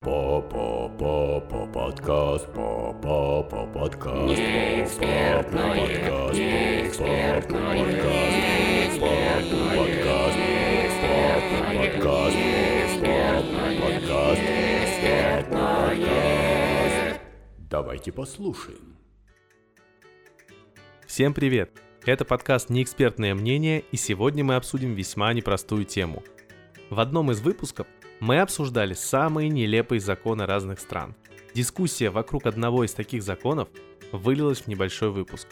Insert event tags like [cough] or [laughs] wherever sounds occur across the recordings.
По по подкаст по по по подкаст Неэкспертное, подкаст неэкспертное, подкаст подкаст подкаст подкаст Давайте послушаем. Всем привет! Это подкаст «Неэкспертное мнение», и сегодня мы обсудим весьма непростую тему. В одном из выпусков мы обсуждали самые нелепые законы разных стран. Дискуссия вокруг одного из таких законов вылилась в небольшой выпуск.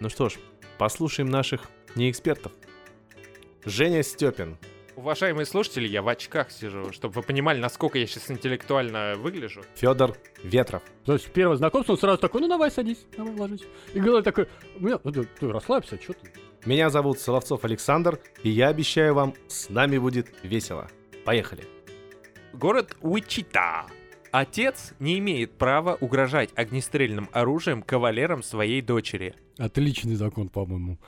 Ну что ж, послушаем наших неэкспертов. Женя Степин. Уважаемые слушатели, я в очках сижу, чтобы вы понимали, насколько я сейчас интеллектуально выгляжу. Федор Ветров. То есть первое знакомство, он сразу такой, ну давай садись, давай ложись. И говорит такой, «Ну, ну, ты, ты расслабься, что ты? Меня зовут Соловцов Александр, и я обещаю вам, с нами будет весело. Поехали. Город Уичита. Отец не имеет права угрожать огнестрельным оружием кавалерам своей дочери. Отличный закон, по-моему.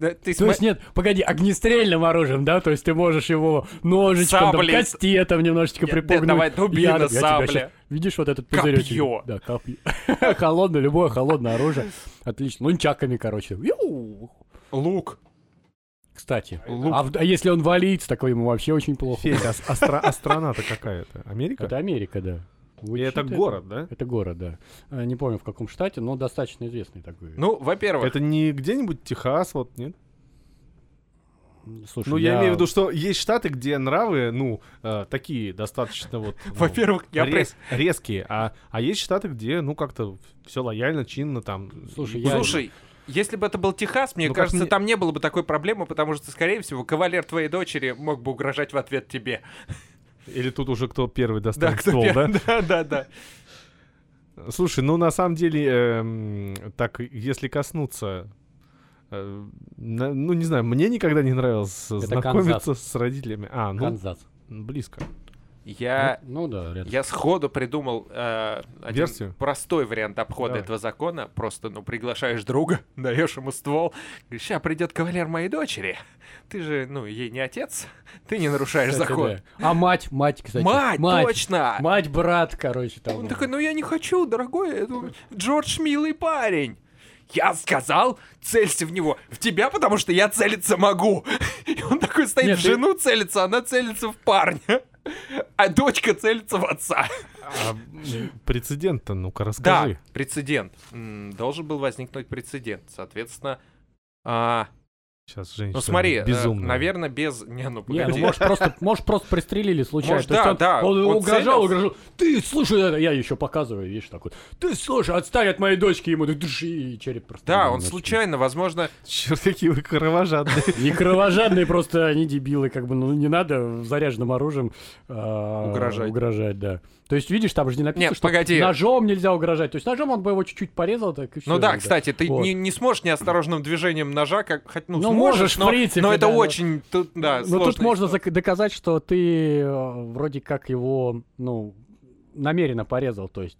Да, ты То сма- есть нет, погоди, огнестрельным оружием, да? То есть ты можешь его ножичком, там, кастетом немножечко Я- припугнуть. да, давай, дубина, Я- я сабля. Видишь вот этот пузыречек? Копье. Да, копье. [laughs] Холодное, любое холодное оружие. Отлично. Нунчаками, короче. Лук. Кстати, Лук. а, в- а если он валится, такой ему вообще очень плохо. Федя, а, а стра- а страна-то какая-то? Америка? Это Америка, да. И это город, да? Это город, да. А, Не помню в каком штате, но достаточно известный такой. Ну, во-первых, Это не где-нибудь Техас, вот, нет? Слушай, Ну, я, имею в виду, что есть штаты, где нравы, ну, э, такие достаточно вот... ну, во-первых, я рез- резкие, а, а есть штаты, где, ну, как-то все лояльно, чинно там. Слушай, я- Слушай, если бы это был Техас, мне Ну, кажется, мне- там не было бы такой проблемы, потому что, скорее всего, кавалер твоей дочери мог бы угрожать в ответ тебе. Или тут уже кто первый Да, достанет кто ствол, пер- да? [laughs] да, да, да. Слушай, ну, на самом деле, эм, так, если коснуться... э, на- ну, не знаю, мне никогда не нравилось знакомиться с родителями. А, ну, Канзас. близко. Я Ну, ну да, рядом. Я сходу придумал э, один Версию? простой вариант обхода Давай. этого закона. Просто, ну, приглашаешь друга, [laughs] даешь ему ствол, говоришь, сейчас придет кавалер моей дочери. Ты же, ну, ей не отец, ты не нарушаешь Кстати, закон. да. А мать, мать, кстати. Мать, точно! Мать, брат, короче, там. Он такой, ну я не хочу, дорогой, это Джордж милый парень. Я сказал, целься в него. В тебя, потому что я целиться могу. [laughs] И он такой стоит, Нет, в ты- жену целится, она целится в парня. А дочка целится в отца. А прецедент-то, ну-ка, Да, расскажи. прецедент. М, Должен был возникнуть прецедент. Соответственно, а, Сейчас, женщина ну смотри, безумно. наверное, без... Не, ну Не, ну погоди. может просто, может просто пристрелили случайно. Может, да, он, да, Он, он угрожал, целился. угрожал. Ты, слушай, это, я еще показываю, видишь, такой. Ты, слушай, отстань от моей дочки ему, так дыши, и череп просто. Да, он случайно, возможно... Черт, какие вы кровожадные. [laughs] Не кровожадные, просто они дебилы, как бы, ну не надо заряженным оружием а, Угрожать. Угрожать, да. То есть, видишь, там же не написано, Нет, что погоди. ножом нельзя угрожать. То есть ножом он бы его чуть-чуть порезал, так и все. Ну да, кстати, ты Вот. не, не сможешь неосторожным движением ножа, как хоть, ну, Ну, сможешь, можешь, в но, принципе, но это да, но- очень, тут, да, Ну тут можно история. доказать, что ты э, вроде как его, ну, намеренно порезал, то есть,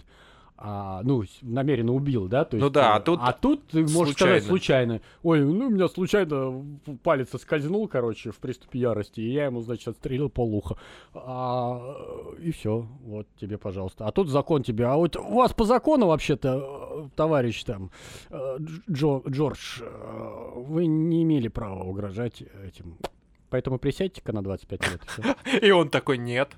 а, ну, намеренно убил, да? То Ну есть, да, а э, тут а тут ты можешь случайно. сказать случайно. Ой, ну, у меня случайно палец соскользнул, короче, в приступе ярости, и я ему, значит, отстрелил полуха. А, э, и все, вот тебе, пожалуйста. А тут закон тебе. А вот у вас по закону, вообще-то, э, товарищ там, э, Дж- Джо, Джордж, э, вы не имели права угрожать этим. Поэтому присядьте-ка на 25 лет. [laughs] И он такой, нет.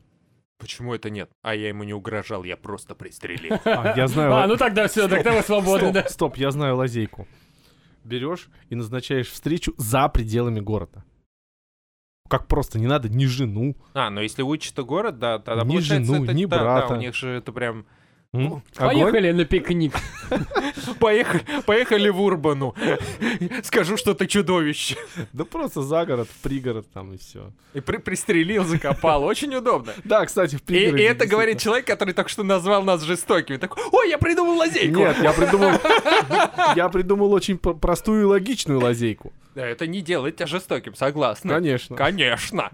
Почему это нет? А я ему не угрожал, я просто пристрелил. [laughs] А, я знаю... А, ну тогда все, тогда вы свободны, Стоп, да. стоп, я знаю лазейку. Берешь и назначаешь встречу за пределами города. Как просто, не надо ни жену. А, ну если Уичита город, да, тогда Ни получается, жену, это, ни да, да, брата. у них же это прям... М? Огонь? Поехали на пикник. [laughs] Поехали, поехали в Урбану. [laughs] Скажу, что ты чудовище. Да просто за город, пригород там и все. И при- пристрелил, закопал. Очень удобно. [laughs] Да, кстати, в И, пригороде. и это говорит человек, который только что назвал нас жестокими. Такой, ой, я придумал лазейку. Нет, я придумал... Я придумал очень простую и логичную лазейку. Да, это не делает тебя жестоким, согласна. Конечно. Конечно.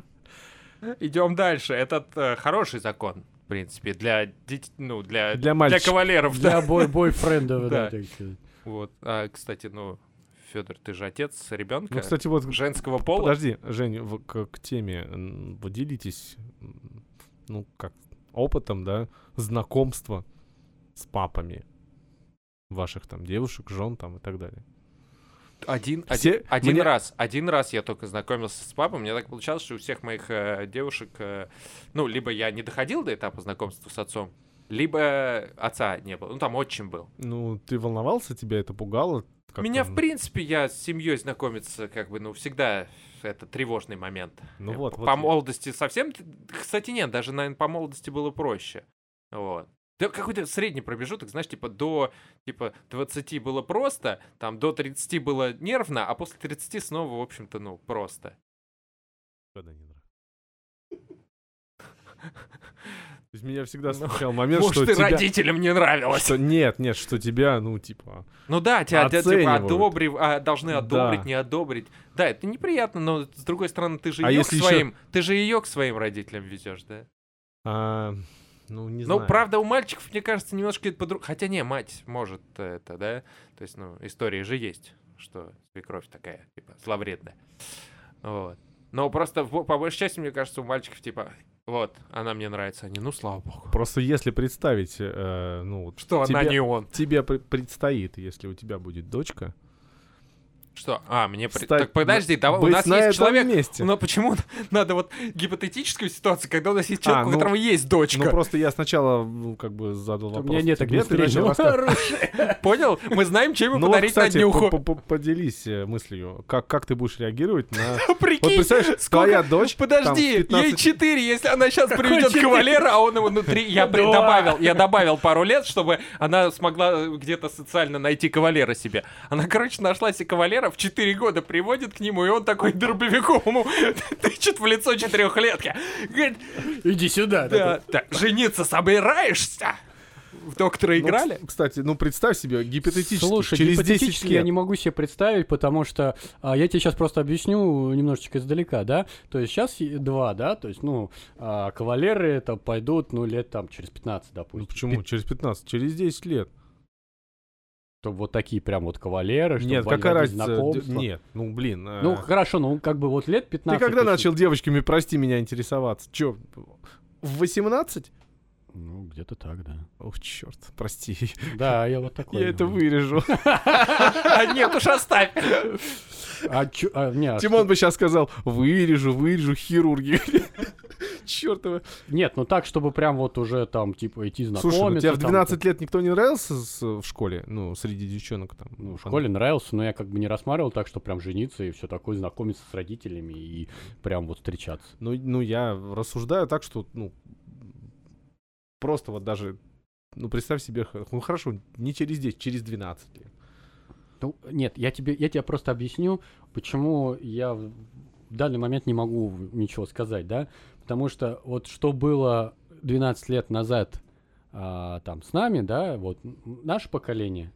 Идем дальше. Этот э, хороший закон, в принципе, для ну для Для мальчиков. кавалеров. Для да. бой бойфрендов, [laughs] Да. Вот. А, кстати, ну Федор, ты же отец ребенка Ну, кстати, вот... женского пола. Подожди, Жень, в- к, к теме. Вы делитесь, ну, как, опытом, да, знакомства с папами ваших там девушек, жен там и так далее. Один, Все- один, один мне- раз, один раз я только знакомился с папой. Мне так получалось, что у всех моих э, девушек, э, ну, либо я не доходил до этапа знакомства с отцом, либо отца не было. Ну, там отчим был. Ну, ты волновался, тебя это пугало? Как Меня, там? в принципе, я с семьей знакомиться, как бы, ну, всегда это тревожный момент. Ну Э, вот, по вот молодости совсем... Кстати, нет, даже, наверное, по молодости было проще. Вот. Да какой-то средний промежуток, знаешь, типа до типа 20 было просто, там до 30 было нервно, а после 30 снова, в общем-то, ну, просто. Никогда не нравится. [laughs] То есть меня всегда Ну, смущал момент, Может, что тебя... родителям не нравилось. Что нет, нет, что тебя, ну, типа... Ну да, тебя тебя, типа, одобрив, а, должны Да. одобрить, не одобрить. Да, это неприятно, но с другой стороны, ты же А ее к своим, ты же ее к своим родителям везешь, да? а, ну, не Ну, знаю. правда, у мальчиков, мне кажется, немножко это по Хотя не, мать может это, да? То есть, ну, истории же есть, что свекровь такая, типа, зловредная. Вот. Но просто, по большей части, мне кажется, у мальчиков, типа, вот, она мне нравится, они, ну, слава богу. Просто если представить, э, ну, Что она тебе- не он. тебе пр- предстоит, если у тебя будет дочка, Что? А, мне... при- стать Так, подожди, на- давай, у нас на есть этом человек... месте. Но почему надо вот гипотетическую ситуацию, когда у нас есть человек, А, у ну- которого есть дочка? Ну, просто я сначала, ну, как бы задал У вопрос меня нет тебе, ты начал. [laughs] Понял? Мы знаем, чем ему Ну, подарить на днюху. по- по- поделись э, мыслью, как, как ты будешь реагировать на... [laughs] Вот Прикинь, представляешь, твоя дочь... Подожди, в 15 ей 4, если она сейчас приведет кавалера, а он его внутри. Я [laughs] добавил, я добавил пару лет, чтобы она смогла э, где-то социально найти кавалера себе. Она, короче, нашла себе кавалера, в 4 года приводит к нему, и он такой дробовиком ему [laughs] тычет в лицо четырехлетки. Говорит, Иди сюда. да, так, жениться собираешься? В доктора Ну, играли? кс- Кстати, ну представь себе, гипотетически, Слушай, через 10 гипотетически я лет. не могу себе представить, потому что а, я тебе сейчас просто объясню немножечко издалека, да. То есть сейчас два, да, то есть, ну, а, кавалеры это пойдут, ну, лет там через 15, допустим. Ну почему? Через 15, через 10 лет. Чтобы вот такие прям вот кавалеры, чтобы Нет, какая разница? Нет, ну блин. э, Ну, хорошо, ну, как бы вот лет 15. ты когда точно. начал девочками, прости меня, интересоваться? Чё, в 18? Ну, где-то так, да. Ох, черт, прости. Да, я вот такой. Я это вырежу. А, [laughs] Нет уж, оставь. А, чё- а, не, а Тимон бы сейчас сказал, вырежу, вырежу, хирурги. Чёртова. Нет, ну так, чтобы прям вот уже там, типа, идти знакомиться. Слушай, ну тебе в там, 12 лет никто не нравился с- в школе? Ну, среди девчонок там. Ну, в школе нравился, но я как бы не рассматривал так, что прям жениться и все такое, знакомиться с родителями и прям вот встречаться. Ну, ну, я рассуждаю так, что, ну, просто вот даже, ну, представь себе, ну, хорошо, не через 10, через 12 лет. Ну, нет, я тебе, я тебе просто объясню, почему я в данный момент не могу ничего сказать, да? Потому что вот что было 12 лет назад а, там с нами, да, вот наше поколение,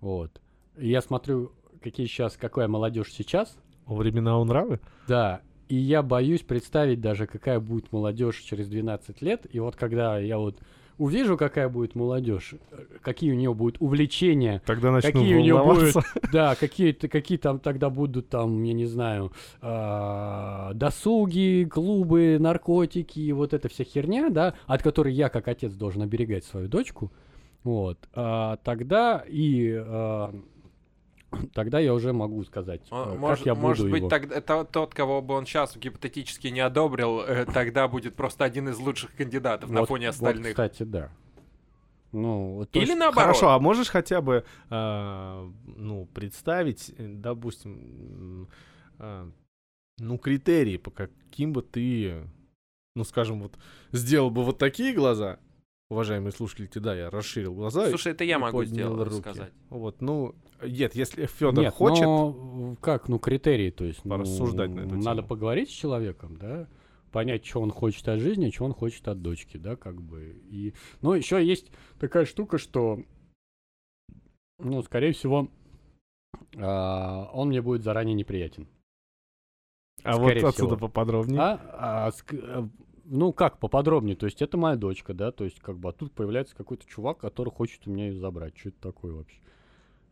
вот, и я смотрю, какие сейчас, какая молодежь сейчас, времена нравы? Да, и я боюсь представить даже, какая будет молодежь через 12 лет. И вот когда я вот увижу, какая будет молодежь, какие у нее будут увлечения, Тогда начну какие у нее будут, да, какие, какие там тогда будут там, я не знаю, а, досуги, клубы, наркотики, вот эта вся херня, да, от которой я как отец должен оберегать свою дочку, вот, а, тогда и а, [clears throat] тогда я уже могу сказать, Он- э, как Может, я буду может быть, его. тогда то- тот, кого бы он сейчас гипотетически не одобрил, э, тогда будет просто один из лучших кандидатов на Вот- фоне вот, остальных. кстати, да. Ну, вот Или есть- наоборот. Хорошо, а можешь хотя бы, а, ну, представить, э, допустим, а, ну, критерии, по каким бы ты, ну, скажем, вот, сделал бы вот такие глаза, уважаемые слушатели, да, я расширил глаза. Слушай, это я и могу сделать, руки. сказать. Вот, ну, нет, если Федор Нет, хочет, но э, как, ну, критерии, то есть, ну, Порассуждать на эту надо тему. поговорить с человеком, да, понять, что он хочет от жизни, что он хочет от дочки, да, как бы. И, ну, еще есть такая штука, что, ну, скорее всего, а, он мне будет заранее неприятен. а вот скорее отсюда всего. поподробнее. А, а, ск- э, ну, как поподробнее, то есть это моя дочка, да, то есть как бы, а тут появляется какой-то чувак, который хочет у меня ее забрать, что это такое вообще,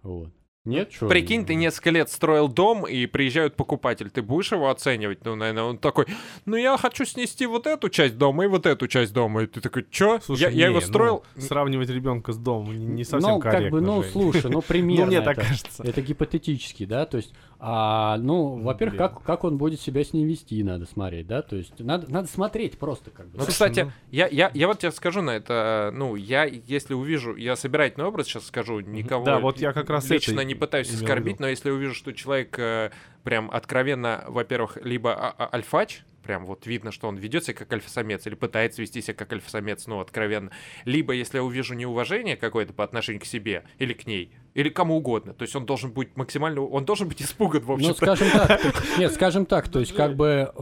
вот. Нет, что? Прикинь, ты несколько лет строил дом, и приезжают покупатель. Ты будешь его оценивать? Ну, наверное, он такой, ну, я хочу снести вот эту часть дома и вот эту часть дома. И ты такой, чё? Слушай, я, я не, его ну, строил... сравнивать ребенка с домом не, не совсем ну, корректно. как бы, ну, Жень. слушай, ну, примерно. [laughs] Ну, мне так это. кажется. Это гипотетически, да, то есть, а, ну, во-первых, как, как он будет себя с ней вести, надо смотреть, да, то есть, надо, надо смотреть просто, как бы. Ну, кстати, я, я, я вот тебе скажу на это, ну, я, если увижу, я собирательный образ сейчас скажу, никого Да, вот я как раз лично не пытаюсь оскорбить, но если увижу, что человек э, прям откровенно, во-первых, либо а- а- альфач, прям вот видно, что он ведет себя как альфа-самец или пытается вести себя как альфа-самец, ну, откровенно, либо если я увижу неуважение какое-то по отношению к себе или к ней, или кому угодно, то есть он должен быть максимально, он должен быть [laughs] испуган, в Ну, общем-то. скажем так, [laughs] нет, скажем так, то есть, как бы,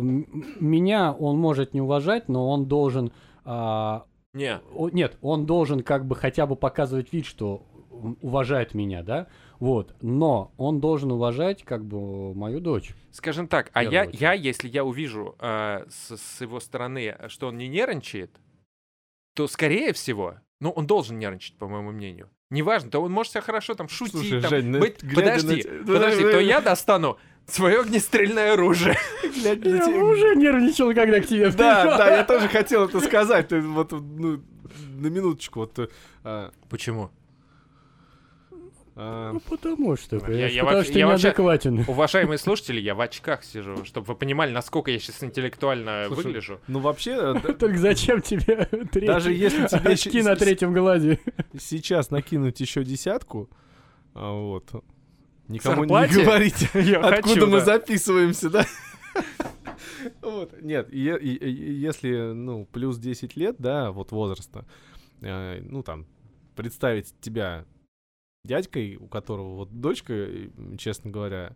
меня он может не уважать, но он должен, а, Не, о- нет, он должен как бы хотя бы показывать вид, что уважает меня, да, вот, но он должен уважать как бы мою дочь. Скажем так, а я, очередь. я, если я увижу э, с, с его стороны, что он не нервничает, то, скорее всего, ну, он должен нервничать, по моему мнению. Неважно, то он может себя хорошо там шутить, Слушай, там, Жень, ну, быть... глядя на Подожди, подожди, то я достану свое огнестрельное оружие. [laughs] Глядя на Я уже нервничал, когда к тебе Да, да, я тоже хотел это сказать. Ты вот, ну, на минуточку, вот... э, а, Почему? А, Ну, потому что, Я- понимаешь, я потому вообще- что я вообще- неадекватен. Уважаемые слушатели, я в очках сижу, чтобы вы понимали, насколько я сейчас интеллектуально Слушай, выгляжу. Ну, вообще, э, Только зачем тебе? Даже если тебе очки на третьем глазе? сейчас накинуть еще десятку, а, вот, никому не говорите, [laughs] откуда мы записываемся, да? [laughs] Вот, нет, если, ну, плюс 10 лет, да, вот возраста, э, ну, там, представить тебя дядькой, у которого вот дочка, э, честно говоря,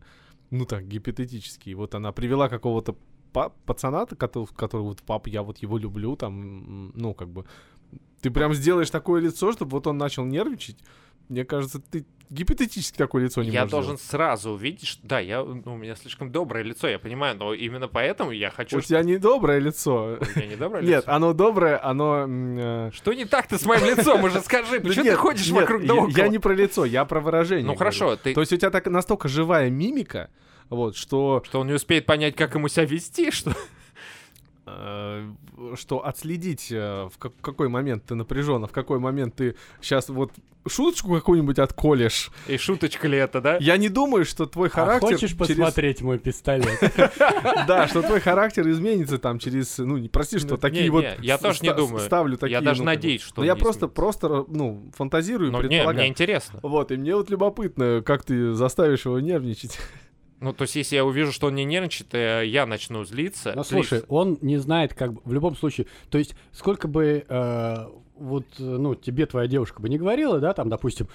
ну, так, гипотетически, вот она привела какого-то па- пацана, который, который вот, пап, я вот его люблю, там, ну, как бы, ты прям сделаешь такое лицо, чтобы вот он начал нервничать, мне кажется, ты гипотетически такое лицо не Я должен сделать. сразу увидеть, что да, я, ну, у меня слишком доброе лицо, я понимаю, но именно поэтому я хочу... У тебя недоброе лицо. чтобы- У меня не доброе Нет, лицо? оно доброе, оно... э, Что не так-то с моим лицом? Уже скажи, почему нет, ты ходишь нет, вокруг да около? Я не про лицо, я про выражение. Ну хорошо, ты... То есть у тебя так настолько живая мимика, вот, что, Что он не успеет понять, как ему себя вести, что... э, что отследить, э, в как- какой момент ты напряжен, а в какой момент ты сейчас вот шуточку какую-нибудь отколешь. И шуточка ли это, да? Я не думаю, что твой А характер... хочешь через- посмотреть мой пистолет? [laughs] Да, что твой характер изменится там через... Ну, не прости, что Ну, такие вот... не, я тоже не думаю. Ставлю такие... Я даже ну, надеюсь, что Ну, я просто, просто, ну, фантазирую, Ну, не, предполагаю. мне интересно. Вот, и мне вот любопытно, как ты заставишь его нервничать. Ну, то есть, если я увижу, что он не нервничает, э, я начну злиться. Ну, слушай, злиться. он не знает, как бы, в любом случае, то есть, сколько бы, э, вот, ну, тебе твоя девушка бы не говорила, да, там, допустим,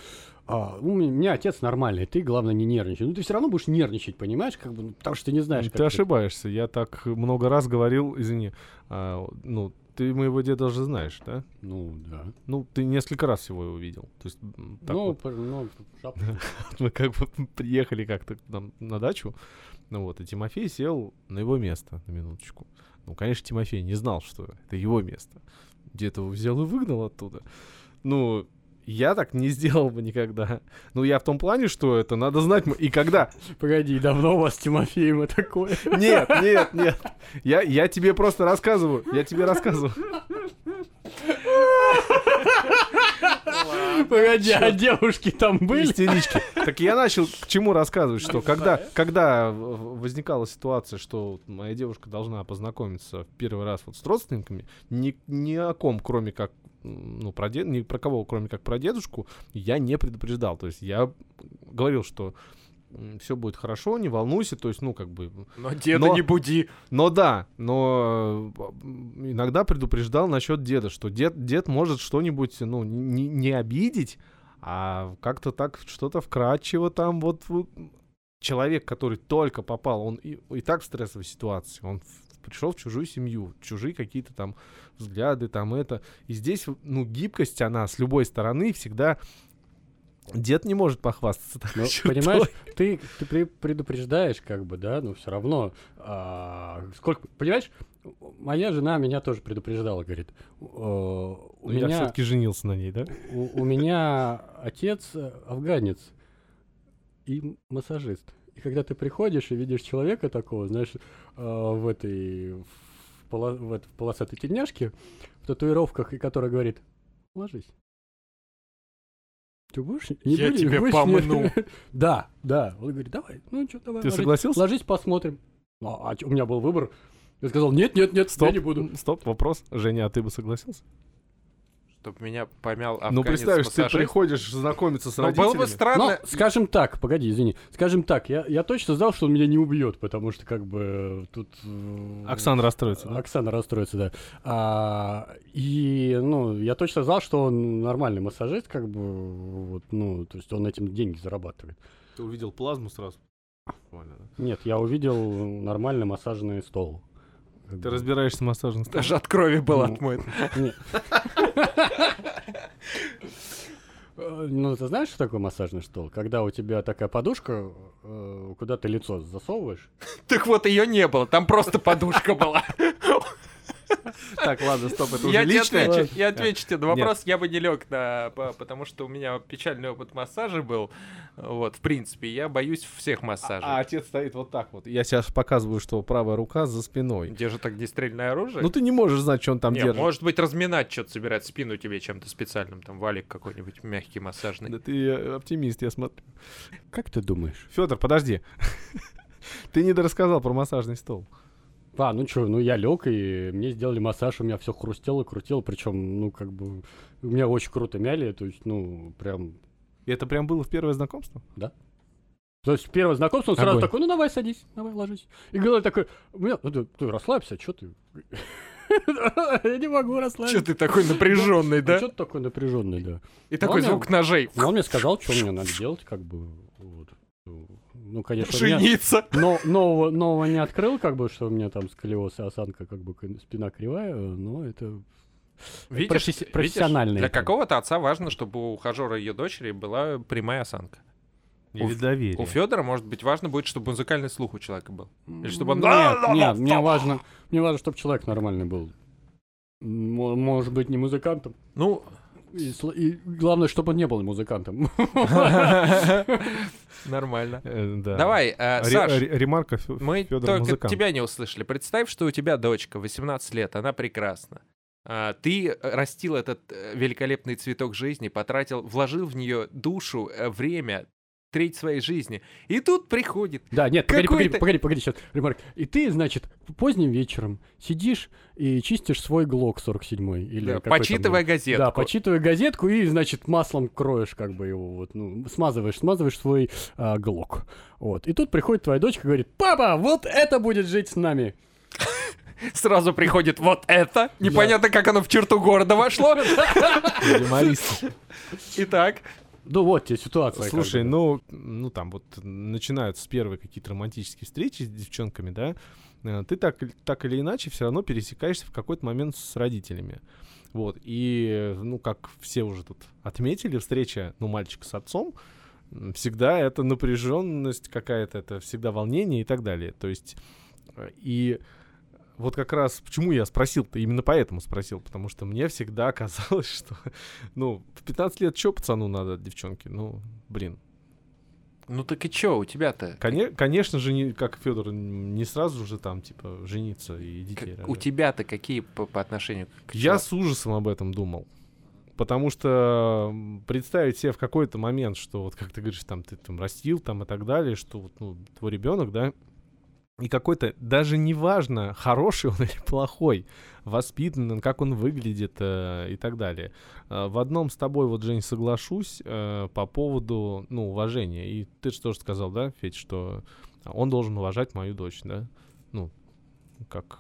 «А, у меня- отец нормальный, ты, главное, не нервничай. Ну, ты все равно будешь нервничать, понимаешь, как бы, ну, потому что ты не знаешь, как Ты ошибаешься. Я так много раз говорил, извини, а, ну, ты моего деда уже знаешь, да? Ну, да. Ну, ты несколько раз его увидел. То есть, так ну, вот. ну, [laughs] мы как бы [laughs] приехали как-то к нам на дачу, ну вот, и Тимофей сел на его место, на минуточку. Ну, конечно, Тимофей не знал, что это его место. Дед его взял и выгнал оттуда. Ну, я так не сделал бы никогда. Ну, я в том плане, что это надо знать. И когда... Погоди, давно у вас с Тимофеем такое? Нет, нет, нет. Я, я тебе просто рассказываю. Я тебе рассказываю. [laughs] Погоди, а девушки там были? Истерички. Так я начал к чему рассказывать, что когда, когда возникала ситуация, что моя девушка должна познакомиться в первый раз вот с родственниками, ни, ни о ком, кроме как ну, про дед, ни про кого, кроме как про дедушку, я не предупреждал. То есть я говорил, что все будет хорошо, не волнуйся, то есть, ну, как бы... Но деда Но- не буди. Но да, но иногда предупреждал насчет деда, что дед, дед может что-нибудь, ну, не, не обидеть, а как-то так что-то вкрадчиво там вот, человек, который только попал, он и, и так в стрессовой ситуации, он пришел в чужую семью, чужие какие-то там взгляды, там это. И здесь, ну, гибкость, она с любой стороны всегда... Дед не может похвастаться Ну, понимаешь, ты, ты при- предупреждаешь, как бы, да, но все равно. а, сколько, понимаешь, моя жена меня тоже предупреждала, говорит, «Э, у Ну, Я меня, все-таки женился на ней, да? у, у меня отец э, афганец. и массажист. И когда ты приходишь и видишь человека такого, знаешь, э, в этой в, поло- в этой- в полосатой тельняшке, в татуировках, и который говорит, ложись. Ты будешь? Не Я будешь- тебе будешь помну. не-» [laughs] Да, да. Он говорит, давай, ну что, давай. Ты ложись, согласился? Ложись, посмотрим. А, а чё, у меня был выбор. Я сказал, нет, нет, нет, Стоп, я не буду. стоп, вопрос. Женя, а ты бы согласился? Чтоб меня помял афганец ну, представишь, ты массажист. приходишь знакомиться с Ну, родителями. было бы странно. Ну, скажем так, погоди, извини. Скажем так, я, я точно знал, что он меня не убьет, потому что как бы тут... э, Оксана расстроится, да? Оксана расстроится, да. А, и, ну, я точно знал, что он нормальный массажист, как бы, вот, ну, то есть он этим деньги зарабатывает. Ты увидел плазму сразу. Нормально? Нет, я увидел нормальный массажный стол. Как Ты бы. разбираешься в массажном столе? Даже от крови был Ну. отмыт. [laughs] Ну, ты знаешь, что такое массажный стол? Когда у тебя такая подушка, э, куда ты лицо засовываешь, Так вот, ее не было, там просто подушка была. [laughs] [laughs] Так, ладно, стоп, это уже личное. я отвечу тебе на вопрос, я бы не лег на... по- Потому что у меня печальный опыт массажа был. Вот, в принципе, я боюсь всех массажей. А отец стоит вот так вот. Я сейчас показываю, что правая рука за спиной. Где же так огнестрельное оружие? Ну ты не можешь знать, что он там Не, держит. может быть, разминать что-то, собирать спину тебе чем-то специальным, там, валик какой-нибудь мягкий, массажный. Да ты э, оптимист, я смотрю. как ты думаешь? Федор, подожди. [laughs] Ты не дорассказал про массажный стол. А, ну что, ну я лег, и мне сделали массаж, у меня все хрустело, крутило, причем, ну, как бы, у меня очень круто мяли, то есть, ну, прям... И это прям было в первое знакомство? То есть первое знакомство, он сразу Огонь. такой, ну давай садись, давай ложись. И говорит такой, ну, ты, ты расслабься, что ты? [laughs] Я не могу расслабиться. ты такой напряженный, да? Что ты такой напряженный, да? И такой Ну, звук ножей. Ну, он мне сказал, что мне надо делать, как бы, вот. Ну, конечно, у меня но, нового, нового не открыл, как бы, что у меня там сколиоз и осанка, как бы, спина кривая, но это Видишь, професси- видишь, профессиональный Для какого-то отца важно, чтобы у ухажера ее дочери была прямая осанка. У- доверие? У Федора, может быть, важно будет, чтобы музыкальный слух у человека был. Или чтобы он... Нет, нет, мне важно, мне важно, чтобы человек нормальный был. Мо- Может быть, не музыкантом. Ну, И, и главное, чтобы он не был музыкантом. [laughs] нормально. Э, да. Давай, э, Саш, ре- ремарка мы только тебя не услышали. Представь, что у тебя дочка, 18 лет, она прекрасна. А, Ты э, растил этот великолепный цветок жизни, потратил, вложил в нее душу, время, треть своей жизни. И тут приходит Да, нет, погоди, погоди, погоди, погоди, сейчас, ремарк. И ты, значит, поздним вечером сидишь и чистишь свой ГЛОК 47 или да, почитывая газетку. Да, почитывая газетку и, значит, маслом кроешь как бы его, вот, ну, смазываешь, смазываешь свой а, ГЛОК. Вот. И тут приходит твоя дочка и говорит, папа, вот это будет жить с нами. [laughs] Сразу приходит вот это. Непонятно, как оно в черту города вошло. [laughs] Итак, Ну вот тебе ситуация. Слушай, ну, ну там вот начинаются первые какие-то романтические встречи с девчонками, да, э, ты так, так или иначе все равно пересекаешься в какой-то момент с родителями. Вот, и, ну, как все уже тут отметили, встреча, ну, мальчика с отцом, всегда это напряженность какая-то, это всегда волнение и так далее. То есть, э, и вот как раз почему я спросил-то, именно поэтому спросил, потому что мне всегда [laughs] казалось, что, ну, в 15 лет что пацану надо от девчонки? Ну, блин. ну так и чё, у тебя-то? Коне- конечно же, не, как Федор, не сразу же там, типа, жениться и детей Как- у тебя-то какие по, по отношению к Я с ужасом об этом думал. Потому что представить себе в какой-то момент, что вот как ты говоришь, там ты там растил там и так далее, что вот, ну, твой ребенок, да, и какой-то, даже неважно, хороший он [laughs] или плохой, воспитанный, он, как он выглядит э, и так далее. Э, в одном с тобой, вот, Жень, соглашусь э, по поводу, ну, уважения. И ты же тоже сказал, да, Федь, что он должен уважать мою дочь, да? Ну, как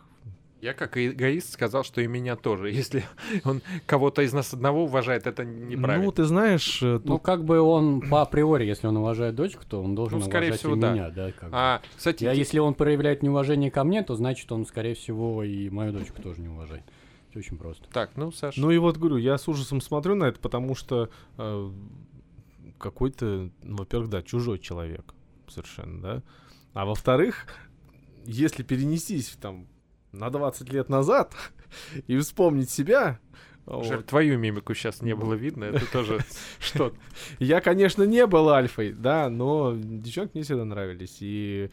Я как эгоист сказал, что и меня тоже. [laughs] Если он кого-то из нас одного уважает, это неправильно. Ну, ты знаешь, э, Ну, тут как бы он по априори, если он уважает дочку, то он должен Ну, скорее уважать всего, и да. меня, да. как бы. а, кстати, А ди- если он проявляет неуважение ко мне, то значит он, скорее всего, и мою дочку тоже не уважает. Всё очень просто. так, ну, Саш, Ну и вот говорю, я с ужасом смотрю на это, потому что э, какой-то, ну, во-первых, да, чужой человек совершенно, да. А во-вторых, если перенестись там на 20 лет назад [laughs] и вспомнить себя, Жаль, Вот. твою мимику сейчас не было видно, это тоже [laughs] что Я, конечно, не был альфой, да, но девчонки мне всегда нравились. И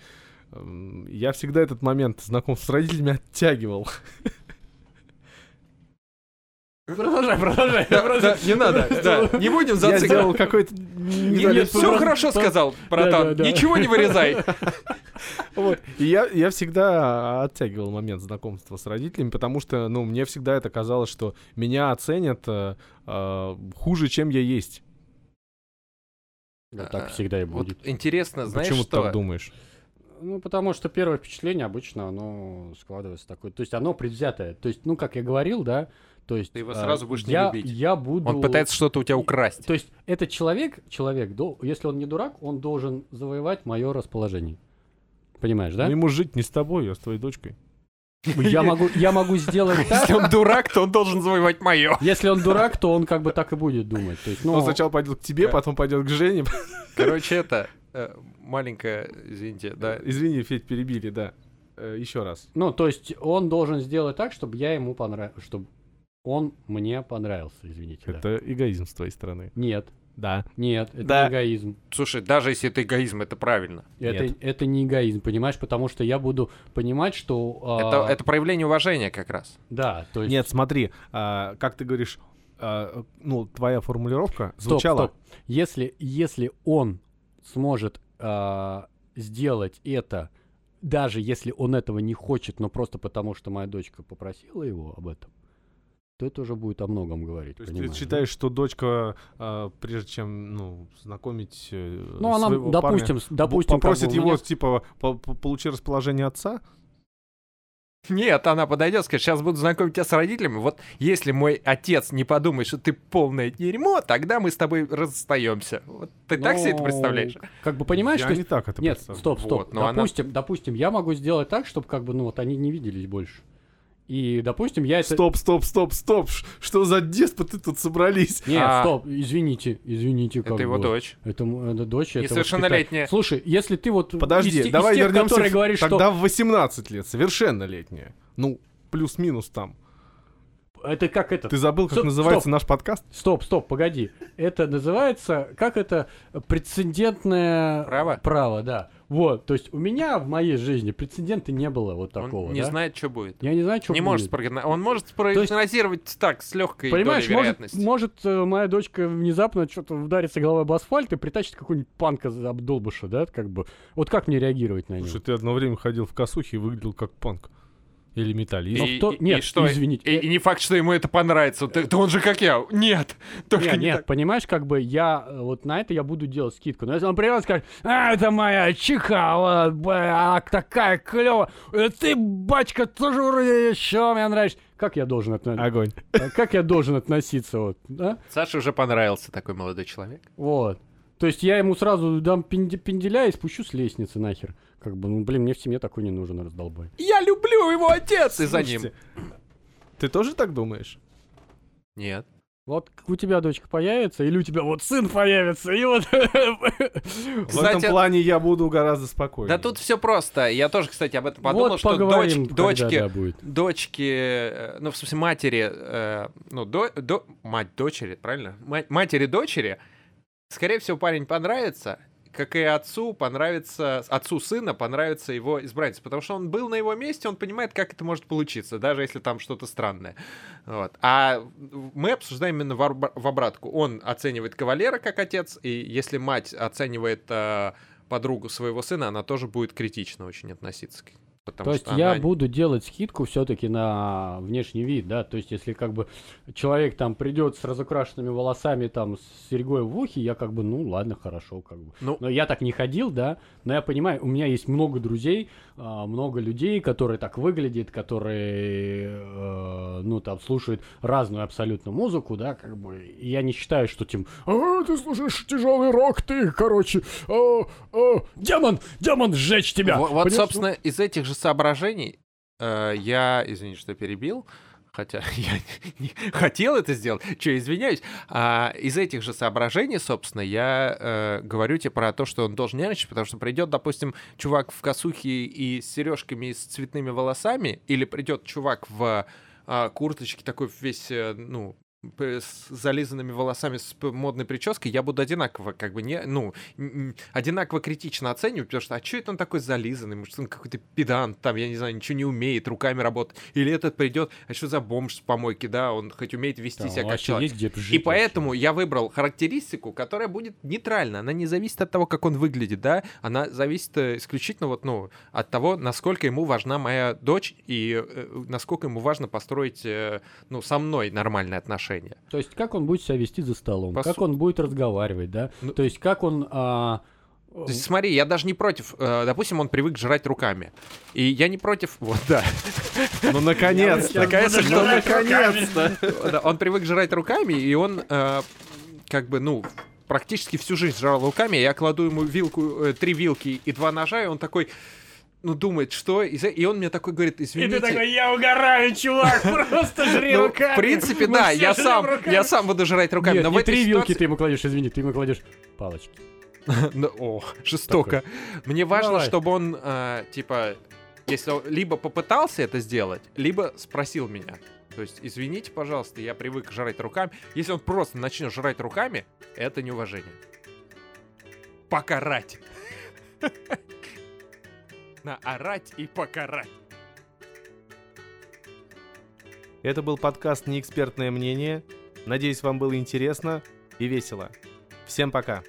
эм, я всегда этот момент знакомства с родителями [laughs] оттягивал. Продолжай, продолжай. продолжай. Не надо, да, не будем Я зацикливаться. сделал какой-то... Все хорошо сказал, братан, да, да. ничего не вырезай. [laughs] Вот. И я, я всегда оттягивал момент знакомства с родителями, потому что, ну, мне всегда это казалось, что меня оценят э, э, хуже, чем я есть. Да, так всегда и Вот будет. интересно, знаешь Почему ты что? так думаешь? Ну, потому что первое впечатление обычно оно складывается такое. То есть оно предвзятое. То есть, ну, как я говорил, да, то есть... Ты его а, сразу будешь не я, любить. Я буду... Он пытается что-то у тебя украсть. То есть этот человек, человек, если он не дурак, он должен завоевать мое расположение. Понимаешь, да? Ну, ему жить не с тобой, а с твоей дочкой. Я могу, я могу сделать [laughs] Если так. он дурак, то он должен завоевать мое. Если он дурак, то он как бы так и будет думать. То есть, ну, Он сначала пойдет к тебе, потом пойдет к Жене. Короче, это э, маленькая, извините, да. Извини, Федь, перебили, да. Э, Еще раз. ну, то есть он должен сделать так, чтобы я ему понравился, чтобы он мне понравился, извините. да. Это эгоизм с твоей стороны. Нет, Да. нет, это Да. не эгоизм. Слушай, даже если это эгоизм, это правильно. Это, Нет. это не эгоизм, понимаешь, потому что я буду понимать, что... а, Это, это проявление уважения как раз. Да, то есть... Нет, смотри, а, как ты говоришь, а, ну, твоя формулировка Стоп, звучала... стоп. Если, если он сможет а, сделать это, даже если он этого не хочет, но просто потому, что моя дочка попросила его об этом, то это уже будет о многом говорить. То есть понимаешь, ты да? считаешь, что дочка, а, прежде чем, ну, знакомить э, Ну, она, своего допустим, парня, допустим, попросит его, меня- типа, по- по- получи расположение отца? Нет, она подойдет, скажет, сейчас буду знакомить тебя с родителями. Вот если мой отец не подумает, что ты полное дерьмо, тогда мы с тобой расстаемся. Вот ты так себе это Ну, представляешь? Как бы понимаешь, Я то не так это Нет, стоп, стоп. Вот, но она- допустим, допустим, я могу сделать так, чтобы как бы, ну вот они не виделись больше. И, допустим, я это... Стоп, стоп, стоп, стоп. Что за деспоты тут собрались? Нет, А. стоп, извините, извините. Это как его бы. дочь. Это, это дочь, это Несовершеннолетняя. воспитатель. Слушай, если ты вот... Подожди, из те- из давай тех, вернемся. которые в- говоришь, Тогда что... в 18 лет, совершеннолетняя. Ну, плюс-минус там. Это как это... Ты забыл, как Стоп, называется стоп. наш подкаст? Стоп, стоп, погоди. Это называется, как это, прецедентное... Право? Право, да. Вот, то есть у меня в моей жизни прецедента не было вот такого, Он не да? знает, что будет. Я не знаю, что не может спрогноз- Он может спрогнозировать так, с легкой Понимаешь, долей может, вероятности. может э, моя дочка внезапно что-то вдарится головой об асфальт и притащит какой-нибудь панка за обдолбыша, да, как бы. Вот как мне реагировать на него? Слушай, ты одно время ходил в косухе и выглядел как панк. Или металлист. Ну, И- в то- и- нет, и что? извините. И, и не факт, что ему это понравится. Ты, да он же как я. Нет, [laughs] только Нет, не нет, так. понимаешь, как бы я э, вот на это я буду делать скидку. Но если он придет и скажет, а, это моя чиха, а, такая клевая, Э, ты, бачка, тоже вроде еще мне нравишься. Как я должен относиться? Огонь. Как я должен относиться, вот, да? Саше уже понравился такой молодой человек. Вот. То есть я ему сразу дам пенде- пенделя и спущу с лестницы нахер. Как бы, ну, блин, мне в семье такой не нужен, раздолбай. Я люблю его отец! И за ним. Ты тоже так думаешь? Нет. Вот у тебя дочка появится, или у тебя вот сын появится, и вот... [laughs] В Кстати, этом плане я буду гораздо спокойнее. Да тут все просто. Я тоже, кстати, об этом подумал, Вот что поговорим, доч- когда, дочки, да, будет. дочки, э, ну, в смысле, матери, э, ну, до, до- мать дочери, правильно? Мать, матери дочери, скорее всего, парень понравится, как и отцу понравится, отцу сына понравится его избранница, потому что он был на его месте, он понимает, как это может получиться, даже если там что-то странное. Вот. А мы обсуждаем именно в, обратку. Он оценивает кавалера как отец, и если мать оценивает э, подругу своего сына, она тоже будет критично очень относиться к потому То есть я она- буду делать скидку все-таки на внешний вид, да, то есть если как бы человек там придет с разукрашенными волосами, там, с серьгой в ухе, я как бы, ну ладно, хорошо, как бы. Ну, Но я так не ходил, да, но я понимаю, у меня есть много друзей, а, много людей, которые так выглядят, которые, э, ну, там, слушают разную абсолютно музыку, да, как бы, я не считаю, что тем, «А, ты слушаешь тяжелый рок, ты, короче, а, а, демон, демон, сжечь тебя. Во- Вот, Понимаешь? собственно, из этих же соображений э, я, извините, что перебил, хотя [laughs] я не хотел это сделать, что, извиняюсь. А, из этих же соображений, собственно, я э, говорю тебе про то, что он должен нервничать, потому что придет, допустим, чувак в косухе и с сережками и с цветными волосами, или придет чувак в а, курточке, такой весь, э, ну, с зализанными волосами, с модной прической, я буду одинаково, как бы, не, ну, одинаково критично оценивать, потому что, а что это он такой зализанный, может, он какой-то педант, там, я не знаю, ничего не умеет, руками работать, или этот придет, а что за бомж с помойки, да, он хоть умеет вести Там себя как вообще человек. есть где жить И вообще? поэтому я выбрал характеристику, которая будет нейтральна. Она не зависит от того, как он выглядит, да. Она зависит э, исключительно вот, ну, от того, насколько ему важна моя дочь и э, насколько ему важно построить, э, ну, со мной нормальные отношения. То есть как он будет себя вести за столом, По как су- он будет разговаривать, да? Ну- То есть как он... а, То есть, смотри, я даже не против. э, допустим, он привык жрать руками. И я не против. [laughs] Вот, да. Ну, наконец-то. Наконец-то, Ну, что наконец-то. [laughs] Он привык жрать руками, и он э, как бы, ну, практически всю жизнь жрал руками. Я кладу ему вилку, э, три вилки и два ножа, и он такой, ну, думает, что... И, и он мне такой говорит, извините... я угораю, чувак, просто жри Ну, в принципе, да, я сам, я сам буду жрать руками. Нет, но не три вилки ты ему кладешь, извини, ты ему кладешь палочки. [laughs] Ну, О, жестоко. Мне важно, чтобы он, э, типа, если он либо попытался это сделать, либо спросил меня. То есть, извините, пожалуйста, я привык жрать руками. Если он просто начнет жрать руками, это неуважение. Покарать. [laughs] На орать и покарать. Это был подкаст «Неэкспертное мнение». Надеюсь, вам было интересно и весело. Всем пока.